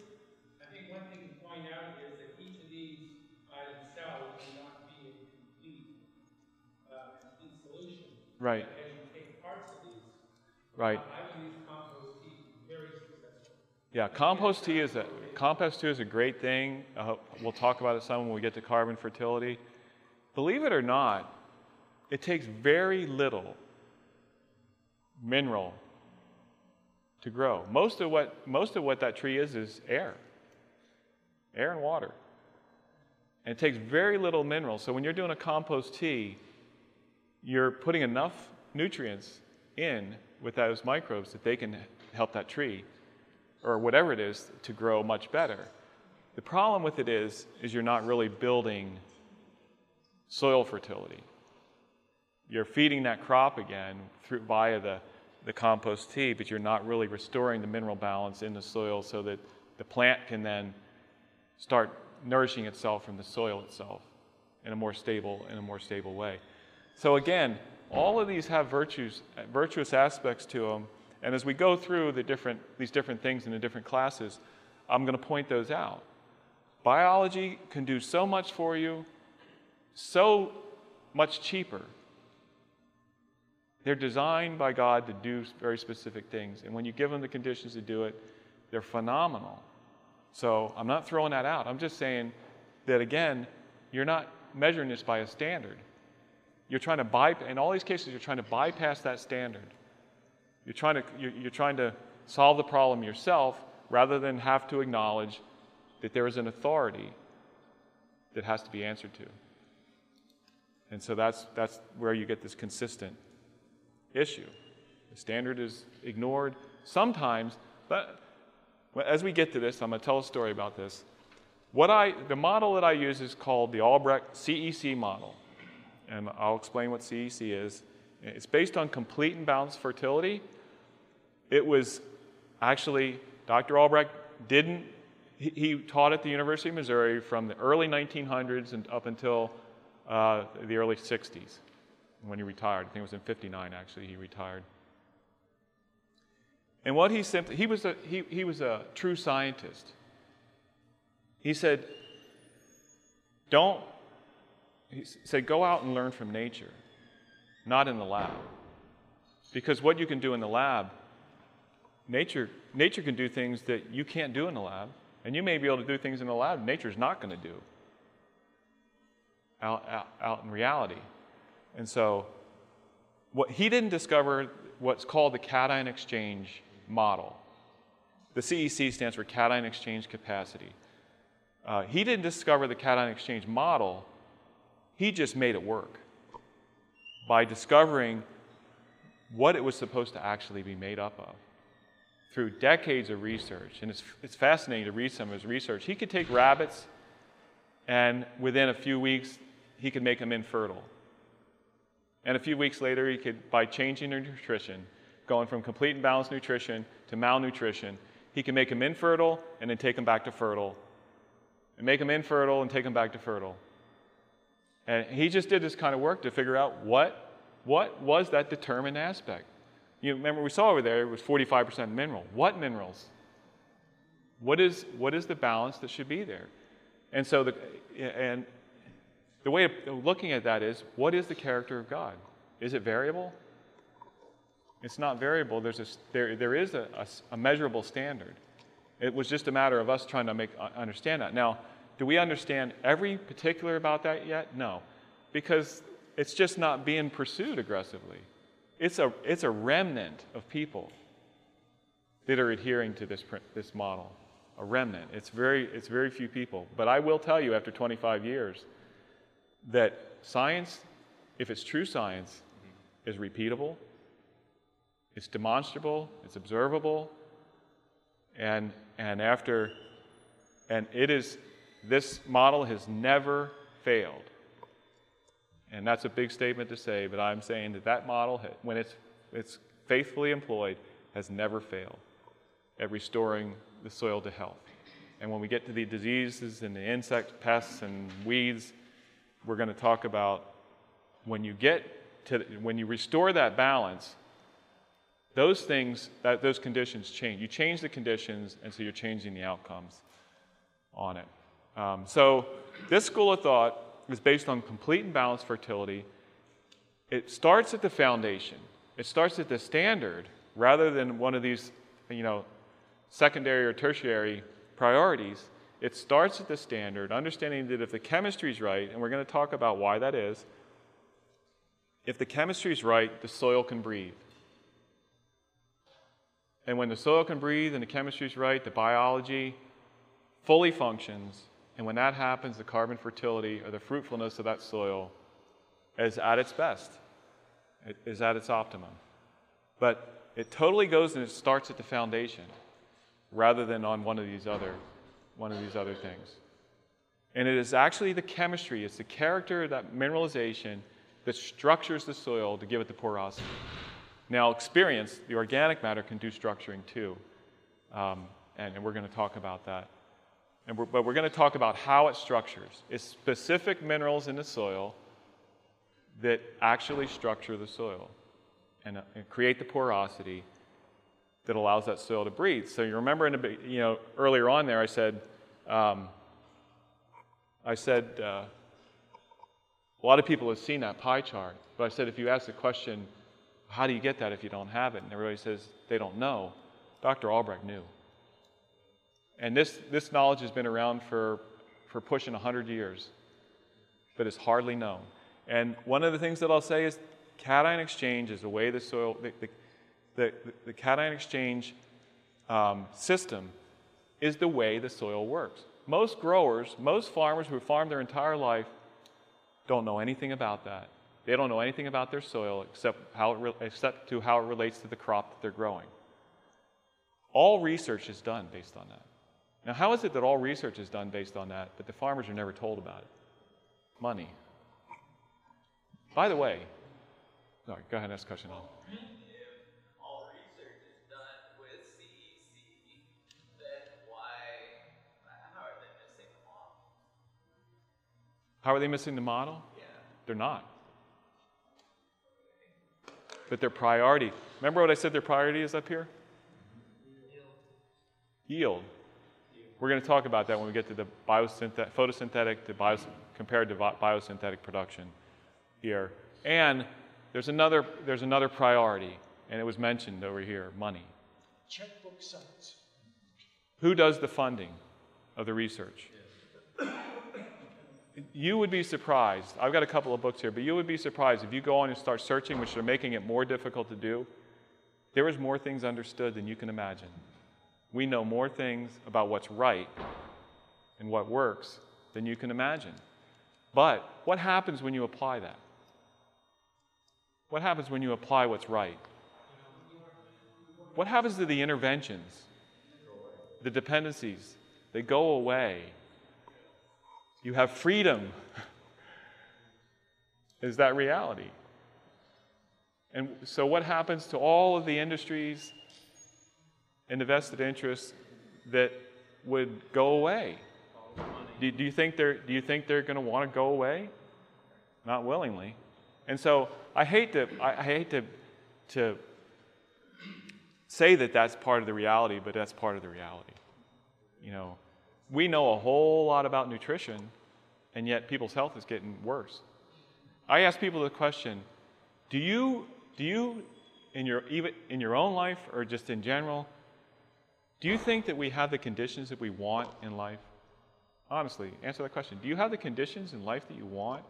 I think one thing to point out is that each of these by themselves may not be a complete, uh, complete solution. right, as you take parts of these, right. I've used compost tea, very successful. Yeah, compost tea is a compost tea is a great thing. Uh, we'll talk about it some when we get to carbon fertility. Believe it or not, it takes very little mineral to grow. Most of what most of what that tree is is air, air and water, and it takes very little mineral. So when you're doing a compost tea, you're putting enough nutrients in with those microbes that they can help that tree or whatever it is to grow much better. The problem with it is, is you're not really building soil fertility. You're feeding that crop again through via the, the compost tea, but you're not really restoring the mineral balance in the soil so that the plant can then start nourishing itself from the soil itself in a more stable in a more stable way. So again, all of these have virtues, virtuous aspects to them. And as we go through the different, these different things in the different classes, I'm going to point those out. Biology can do so much for you, so much cheaper. They're designed by God to do very specific things. And when you give them the conditions to do it, they're phenomenal. So I'm not throwing that out. I'm just saying that, again, you're not measuring this by a standard. You're trying to bypass, in all these cases, you're trying to bypass that standard. You're trying to, you're, you're trying to solve the problem yourself rather than have to acknowledge that there is an authority that has to be answered to. And so that's, that's where you get this consistent issue. The standard is ignored sometimes, but as we get to this, I'm going to tell a story about this. What I, the model that I use is called the Albrecht CEC model, and I'll explain what CEC is. It's based on complete and balanced fertility. It was actually, Dr. Albrecht didn't, he, taught at the University of Missouri from the early 1900s and up until uh, the early 60s when he retired. I think it was in 59 actually he retired. And what he simply, he was a, he, he was a true scientist. He said, don't, he said, go out and learn from nature, not in the lab. Because what you can do in the lab, nature, nature can do things that you can't do in the lab. And you may be able to do things in the lab nature's not going to do. out, out, out in reality. And so, what, he didn't discover what's called the cation exchange model. The CEC stands for cation exchange capacity. Uh, he didn't discover the cation exchange model, he just made it work by discovering what it was supposed to actually be made up of through decades of research. And it's, it's fascinating to read some of his research. He could take rabbits, and within a few weeks, he could make them infertile. And a few weeks later, he could, by changing their nutrition, going from complete and balanced nutrition to malnutrition, he can make them infertile and then take them back to fertile. And make them infertile and take them back to fertile. And he just did this kind of work to figure out what, what was that determined aspect. You remember we saw over there it was 45% mineral. What minerals? What is, what is the balance that should be there? And so the, and the way of looking at that is what is the character of God? Is it variable? It's not variable. There's a, there, there is a, a, a measurable standard. It was just a matter of us trying to make, uh, understand that. Now, do we understand every particular about that yet? No, because it's just not being pursued aggressively. It's a, it's a remnant of people that are adhering to this, this model. A remnant. It's very, it's very few people. But I will tell you, after 25 years, that science, if it's true science, is repeatable, it's demonstrable, it's observable, and, and after, and it is, this model has never failed. And that's a big statement to say, but I'm saying that that model, when it's, it's faithfully employed, has never failed at restoring the soil to health. And when we get to the diseases and the insect pests and weeds, we're going to talk about when you get to when you restore that balance those things that those conditions change. You change the conditions and so you're changing the outcomes on it. Um, so this school of thought is based on complete and balanced fertility. It starts at the foundation. It starts at the standard rather than one of these you know secondary or tertiary priorities it starts at the standard, understanding that if the chemistry is right, and we're going to talk about why that is, if the chemistry is right, the soil can breathe. And when the soil can breathe and the chemistry is right, the biology fully functions. And when that happens, the carbon fertility or the fruitfulness of that soil is at its best, it is at its optimum. But it totally goes and it starts at the foundation rather than on one of these other one of these other things. And it is actually the chemistry, it's the character, that mineralization that structures the soil to give it the porosity. Now, experience, the organic matter can do structuring too. Um, and, and, we're going to talk about that. We're, but we're going to talk about how it structures. It's specific minerals in the soil that actually structure the soil and, uh, and create the porosity that allows that soil to breathe. So you remember in the, you know, earlier on there, I said, um, I said, uh, a lot of people have seen that pie chart, but I said, if you ask the question, how do you get that if you don't have it? And everybody says they don't know. Dr. Albrecht knew. And this, this knowledge has been around for, for pushing 100 years, but it's hardly known. And one of the things that I'll say is cation exchange is the way the soil, the, the, the, the cation exchange um, system is the way the soil works. Most growers, most farmers who have farmed their entire life don't know anything about that. They don't know anything about their soil except, how re- except to how it relates to the crop that they're growing. All research is done based on that. Now, how is it that all research is done based on that, but the farmers are never told about it? Money. By the way, sorry, go ahead and ask a question. On. How are they missing the model? Yeah. They're not. But their priority, remember what I said their priority is up here? Yield. We're going to talk about that when we get to the biosynthetic, photosynthetic to bios, compared to biosynthetic production here. And there's another, there's another priority, and it was mentioned over here money. Checkbook size. Who does the funding of the research? You would be surprised. I've got a couple of books here, but you would be surprised if you go on and start searching, which they're making it more difficult to do. There is more things understood than you can imagine. We know more things about what's right and what works than you can imagine. But what happens when you apply that? What happens when you apply what's right? What happens to the interventions, the dependencies? They go away. You have freedom. (laughs) Is that reality? And so, what happens to all of the industries and the vested interests that would go away? Do, do you think they're, do you think they're going to want to go away? Not willingly. And so, I hate to, I, hate to, to say that that's part of the reality, but that's part of the reality. You know, we know a whole lot about nutrition, and yet people's health is getting worse. I ask people the question do you, do you in, your, even in your own life or just in general, do you think that we have the conditions that we want in life? Honestly, answer that question. Do you have the conditions in life that you want?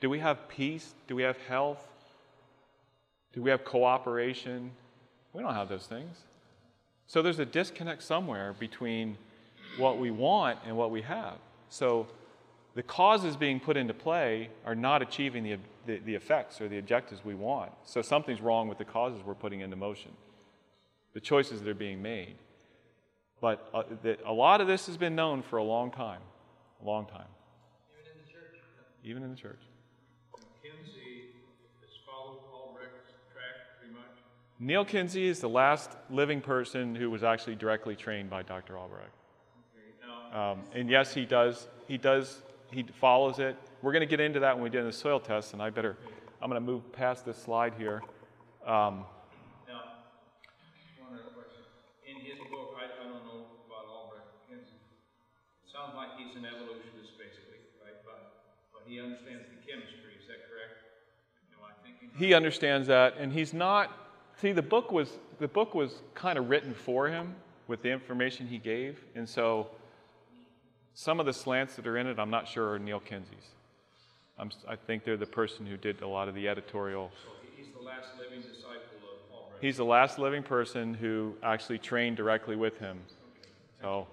Do we have peace? Do we have health? Do we have cooperation? We don't have those things. So there's a disconnect somewhere between what we want and what we have. So the causes being put into play are not achieving the, the, the, effects or the objectives we want. So something's wrong with the causes we're putting into motion, the choices that are being made. But uh, the, a lot of this has been known for a long time, a long time. Even in the church. Even in the church. Kinsey has followed Albrecht's track pretty much. Neal Kinsey is the last living person who was actually directly trained by Dr. Albrecht. Um, and yes, he does. He does. He follows it. We're going to get into that when we do the soil test, and I better. I'm going to move past this slide here. Um, Now, one other question. In his book, I, I don't know about Albrecht Kinsey. Sounds like he's an evolutionist, basically, right? But, but he understands the chemistry. Is that correct? Am I thinking? he understands that, and he's not. See, the book was the book was kind of written for him with the information he gave, and so some of the slants that are in it, I'm not sure are Neal Kinsey's. I'm, I think they're the person who did a lot of the editorial. So he's the last living disciple of Albrecht. He's the last living person who actually trained directly with him. So,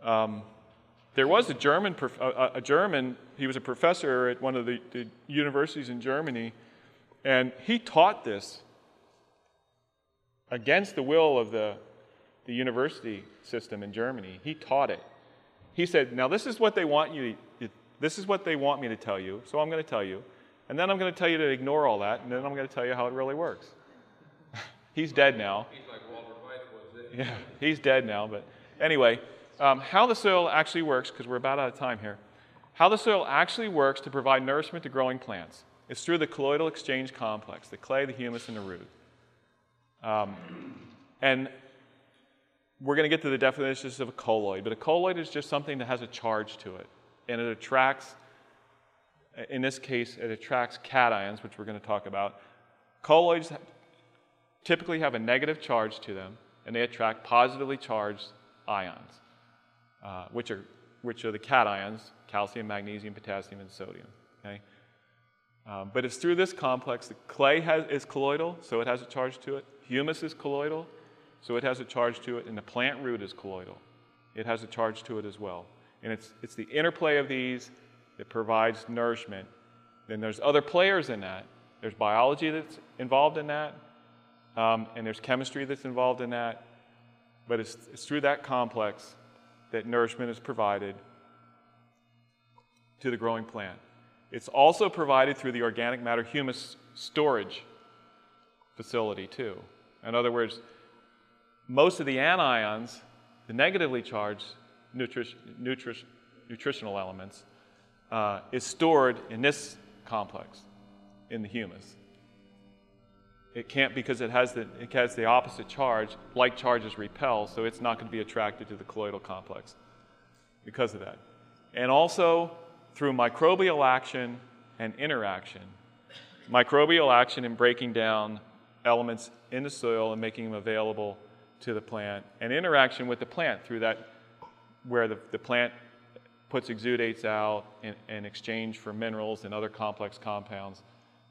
um, there was a German, prof- a, a German. He was a professor at one of the, the universities in Germany, and he taught this against the will of the, the university system in Germany. He taught it. He said, "Now this is what they want you. This is what they want me to tell you. So I'm going to tell you, and then I'm going to tell you to ignore all that, and then I'm going to tell you how it really works." (laughs) he's dead now. He's like Walter White was. It? Yeah, he's dead now. But anyway, um, how the soil actually works, because we're about out of time here. How the soil actually works to provide nourishment to growing plants. is through the colloidal exchange complex, the clay, the humus, and the root. Um, and we're going to get to the definitions of a colloid, but a colloid is just something that has a charge to it. And it attracts, in this case, it attracts cations, which we're going to talk about. Colloids typically have a negative charge to them, and they attract positively charged ions, uh, which, are, which are the cations calcium, magnesium, potassium, and sodium. Okay? Um, but it's through this complex. The clay has, is colloidal, so it has a charge to it. Humus is colloidal, so it has a charge to it. And the plant root is colloidal, it has a charge to it as well. And it's, it's the interplay of these that provides nourishment. Then there's other players in that. There's biology that's involved in that, um, and there's chemistry that's involved in that. But it's, it's through that complex that nourishment is provided to the growing plant. It's also provided through the organic matter humus storage facility, too. In other words, most of the anions, the negatively charged nutri- nutri- nutritional elements, uh, is stored in this complex, in the humus. It can't because it has, the, it has the opposite charge. Like charges repel, so it's not going to be attracted to the colloidal complex because of that. And also through microbial action and interaction. Microbial action in breaking down elements in the soil and making them available to the plant, and interaction with the plant through that, where the, the plant puts exudates out in, in exchange for minerals and other complex compounds.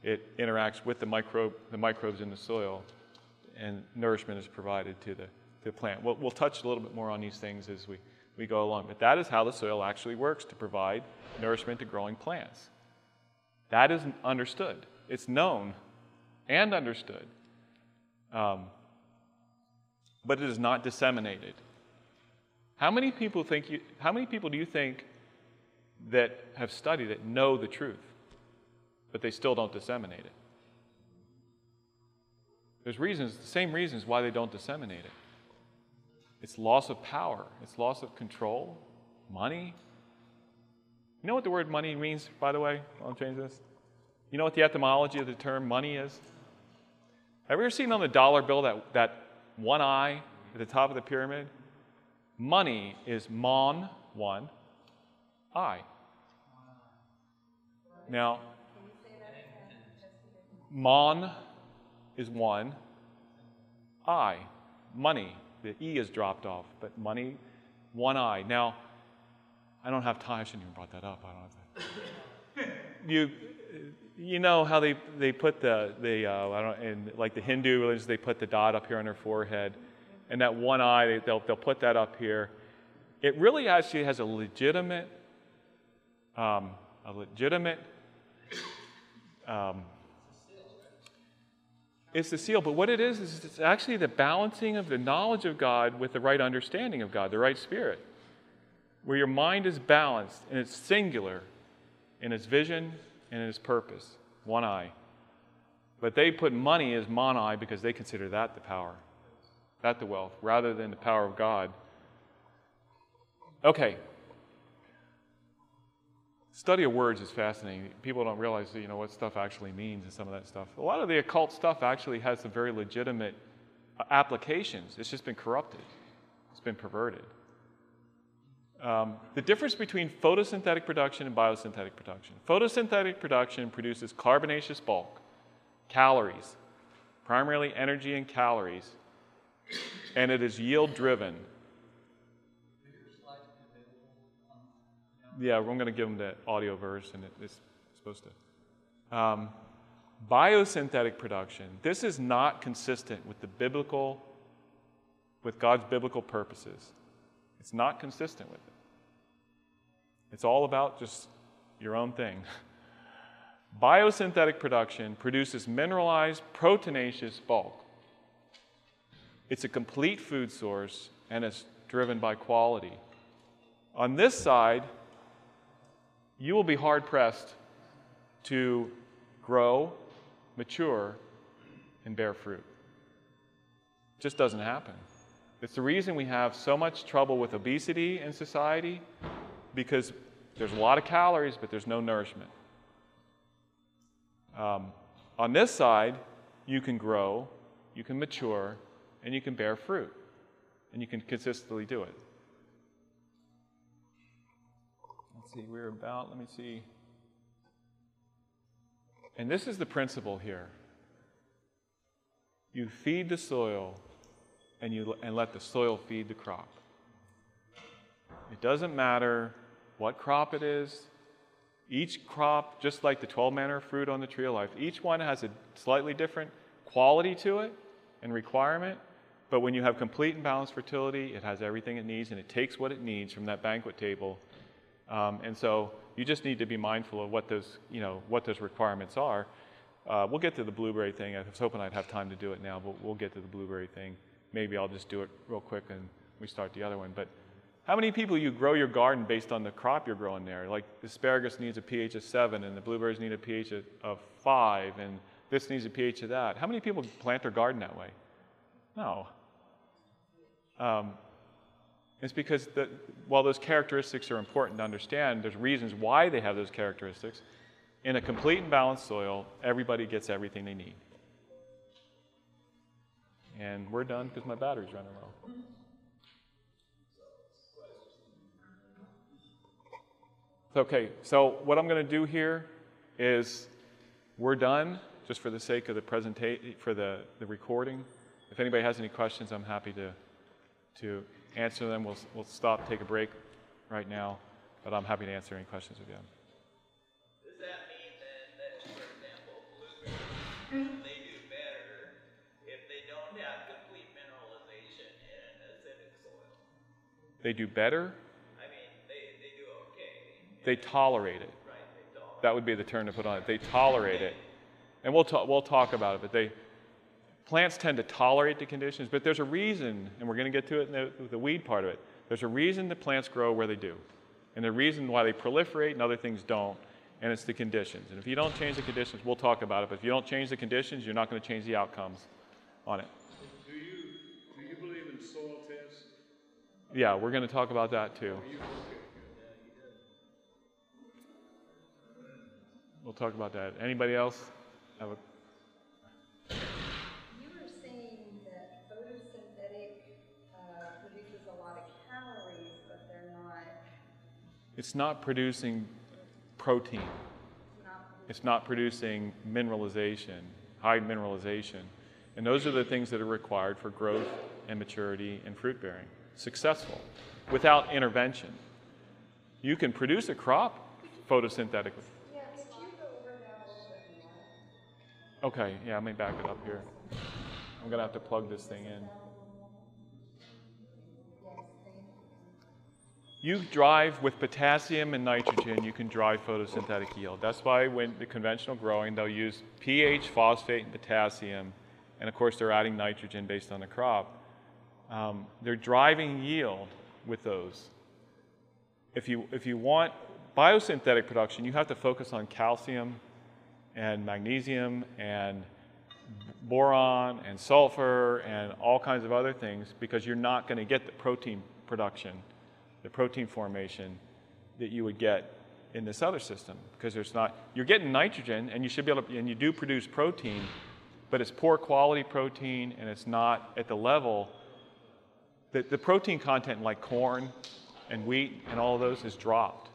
It interacts with the, microbe, the microbes in the soil, and nourishment is provided to the, the plant. We'll, we'll touch a little bit more on these things as we, we go along, but that is how the soil actually works to provide nourishment to growing plants. That is understood, it's known and understood. Um, but it is not disseminated. How many people think you, how many people do you think that have studied it know the truth, but they still don't disseminate it? There's reasons, the same reasons why they don't disseminate it. It's loss of power, it's loss of control, money. You know what the word money means, by the way? I'll change this. You know what the etymology of the term money is? Have you ever seen on the dollar bill that, that one eye at the top of the pyramid? Money is mon, one, I. Now, mon is one, I. Money. The E is dropped off, but money, one I. Now, I don't have time. I shouldn't even brought that up. I don't have to. (laughs) You, you know how they, they put the, the uh, I don't, in like the Hindu religions, they put the dot up here on their forehead. And that one eye, they, they'll, they'll put that up here. It really actually has a legitimate, um, a legitimate, um, it's the seal. But what it is, is it's actually the balancing of the knowledge of God with the right understanding of God, the right spirit. Where your mind is balanced and it's singular in its vision and its purpose. One eye. But they put money as mon eye because they consider that the power, that the wealth, rather than the power of God. Okay. Study of words is fascinating. People don't realize, you know, what stuff actually means and some of that stuff. A lot of the occult stuff actually has some very legitimate uh, applications. It's just been corrupted. It's been perverted. Um, the difference between photosynthetic production and biosynthetic production. Photosynthetic production produces carbonaceous bulk, calories, primarily energy and calories, and it is yield driven. Yeah, I'm going to give them the audio version. It's supposed to. Um, biosynthetic production. This is not consistent with the biblical, with God's biblical purposes. It's not consistent with it. It's all about just your own thing. (laughs) Biosynthetic production produces mineralized, proteinaceous bulk. It's a complete food source and it's driven by quality. On this side, you will be hard pressed to grow, mature, and bear fruit. It just doesn't happen. It's the reason we have so much trouble with obesity in society because there's a lot of calories, but there's no nourishment. Um, on this side, you can grow, you can mature, and you can bear fruit, and you can consistently do it. Let's see, we're about, let me see. And this is the principle here. You feed the soil and, you, and let the soil feed the crop. It doesn't matter what crop it is. Each crop, just like the 12 manner of fruit on the tree of life, each one has a slightly different quality to it and requirement. But when you have complete and balanced fertility, it has everything it needs and it takes what it needs from that banquet table. Um, and so you just need to be mindful of what those, you know, what those requirements are. Uh, we'll get to the blueberry thing. I was hoping I'd have time to do it now, but we'll get to the blueberry thing. Maybe I'll just do it real quick and we start the other one. But how many people you grow your garden based on the crop you're growing there? Like asparagus needs a pH of seven, and the blueberries need a pH of five, and this needs a pH of that. How many people plant their garden that way? No. Um, it's because the, while those characteristics are important to understand, there's reasons why they have those characteristics. In a complete and balanced soil, everybody gets everything they need. And we're done because my battery's running low. Okay, so what I'm going to do here is we're done just for the sake of the presentation, for the, the recording. If anybody has any questions, I'm happy to, to answer them. We'll, we'll stop, take a break right now. But I'm happy to answer any questions if you have. Does that mean then that, for example, blueberries, mm-hmm. They do better, I mean, they, they do okay, they tolerate it. right? They don't. That would be the term to put on it. They tolerate it. And we'll, ta- we'll talk about it, but they, plants tend to tolerate the conditions, but there's a reason, and we're going to get to it in the, the weed part of it. There's a reason the plants grow where they do. And the reason why they proliferate and other things don't, and it's the conditions. And if you don't change the conditions, we'll talk about it, but if you don't change the conditions, you're not going to change the outcomes on it. Do you, do you believe in soil tests? Yeah, we're going to talk about that too. We'll talk about that. Anybody else? Have a, You were saying that photosynthetic uh, produces a lot of calories, but they're not, it's not producing protein. It's not producing mineralization, high mineralization. And those are the things that are required for growth and maturity and fruit bearing. Successful without intervention. You can produce a crop photosynthetically. Yeah, could you go over that a little bit more? Okay, yeah, let me back it up here. I'm gonna have to plug this thing in. Yes, thank you. You drive with potassium and nitrogen, you can drive photosynthetic yield. That's why when the conventional growing, they'll use pH, phosphate, and potassium, and of course they're adding nitrogen based on the crop. Um, they're driving yield with those. If you, if you want biosynthetic production, you have to focus on calcium and magnesium and boron and sulfur and all kinds of other things because you're not going to get the protein production, the protein formation that you would get in this other system because there's not you're getting nitrogen and you should be able to and you do produce protein but it's poor quality protein and it's not at the level that the protein content like corn and wheat and all of those has dropped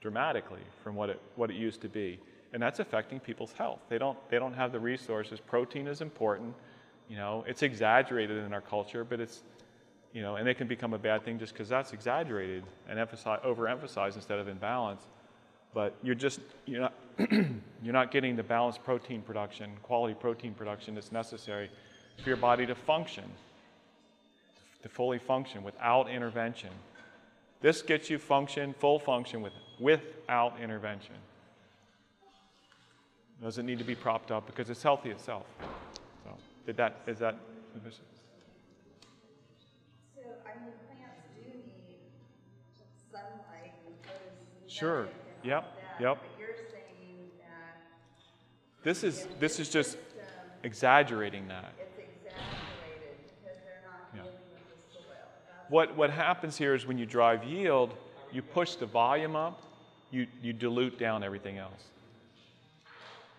dramatically from what it, what it used to be. And that's affecting people's health. They don't, they don't have the resources. Protein is important. You know, it's exaggerated in our culture, but it's, you know, and it can become a bad thing just because that's exaggerated and emphasize, overemphasized instead of in balance. But you're just, you're not, (clears throat) you're not getting the balanced protein production, quality protein production that's necessary for your body to function, to fully function without intervention. This gets you function, full function with, without intervention. Doesn't need to be propped up because it's healthy itself. So, did that, is that sufficient? So, I mean, plants do need sunlight and Sure. Yep, that, yep. But you're saying that This is, this is just exaggerating that. it's exaggerated because they're not Yeah. dealing with the soil. That's What, what happens here is when you drive yield, you push the volume up, you, you dilute down everything else.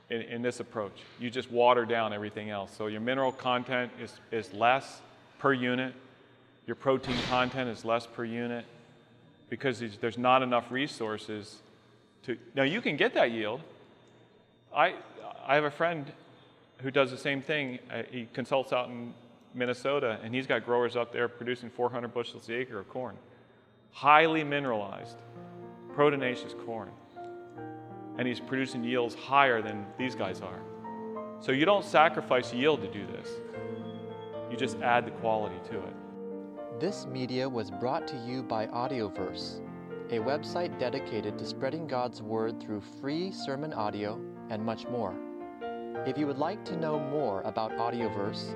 In, in this approach, you just water down everything else. So your mineral content is, is less per unit, your protein content is less per unit because there's- not enough resources to. Now you can get that yield. I, I have a friend who does the same thing. Uh, he consults out in Minnesota, and he's got growers up there producing 400 bushels the acre of corn. Highly mineralized, proteinaceous corn. And he's producing yields higher than these guys are. So you don't sacrifice yield to do this, you just add the quality to it. This media was brought to you by Audioverse, a website dedicated to spreading God's Word through free sermon audio and much more. If you would like to know more about Audioverse,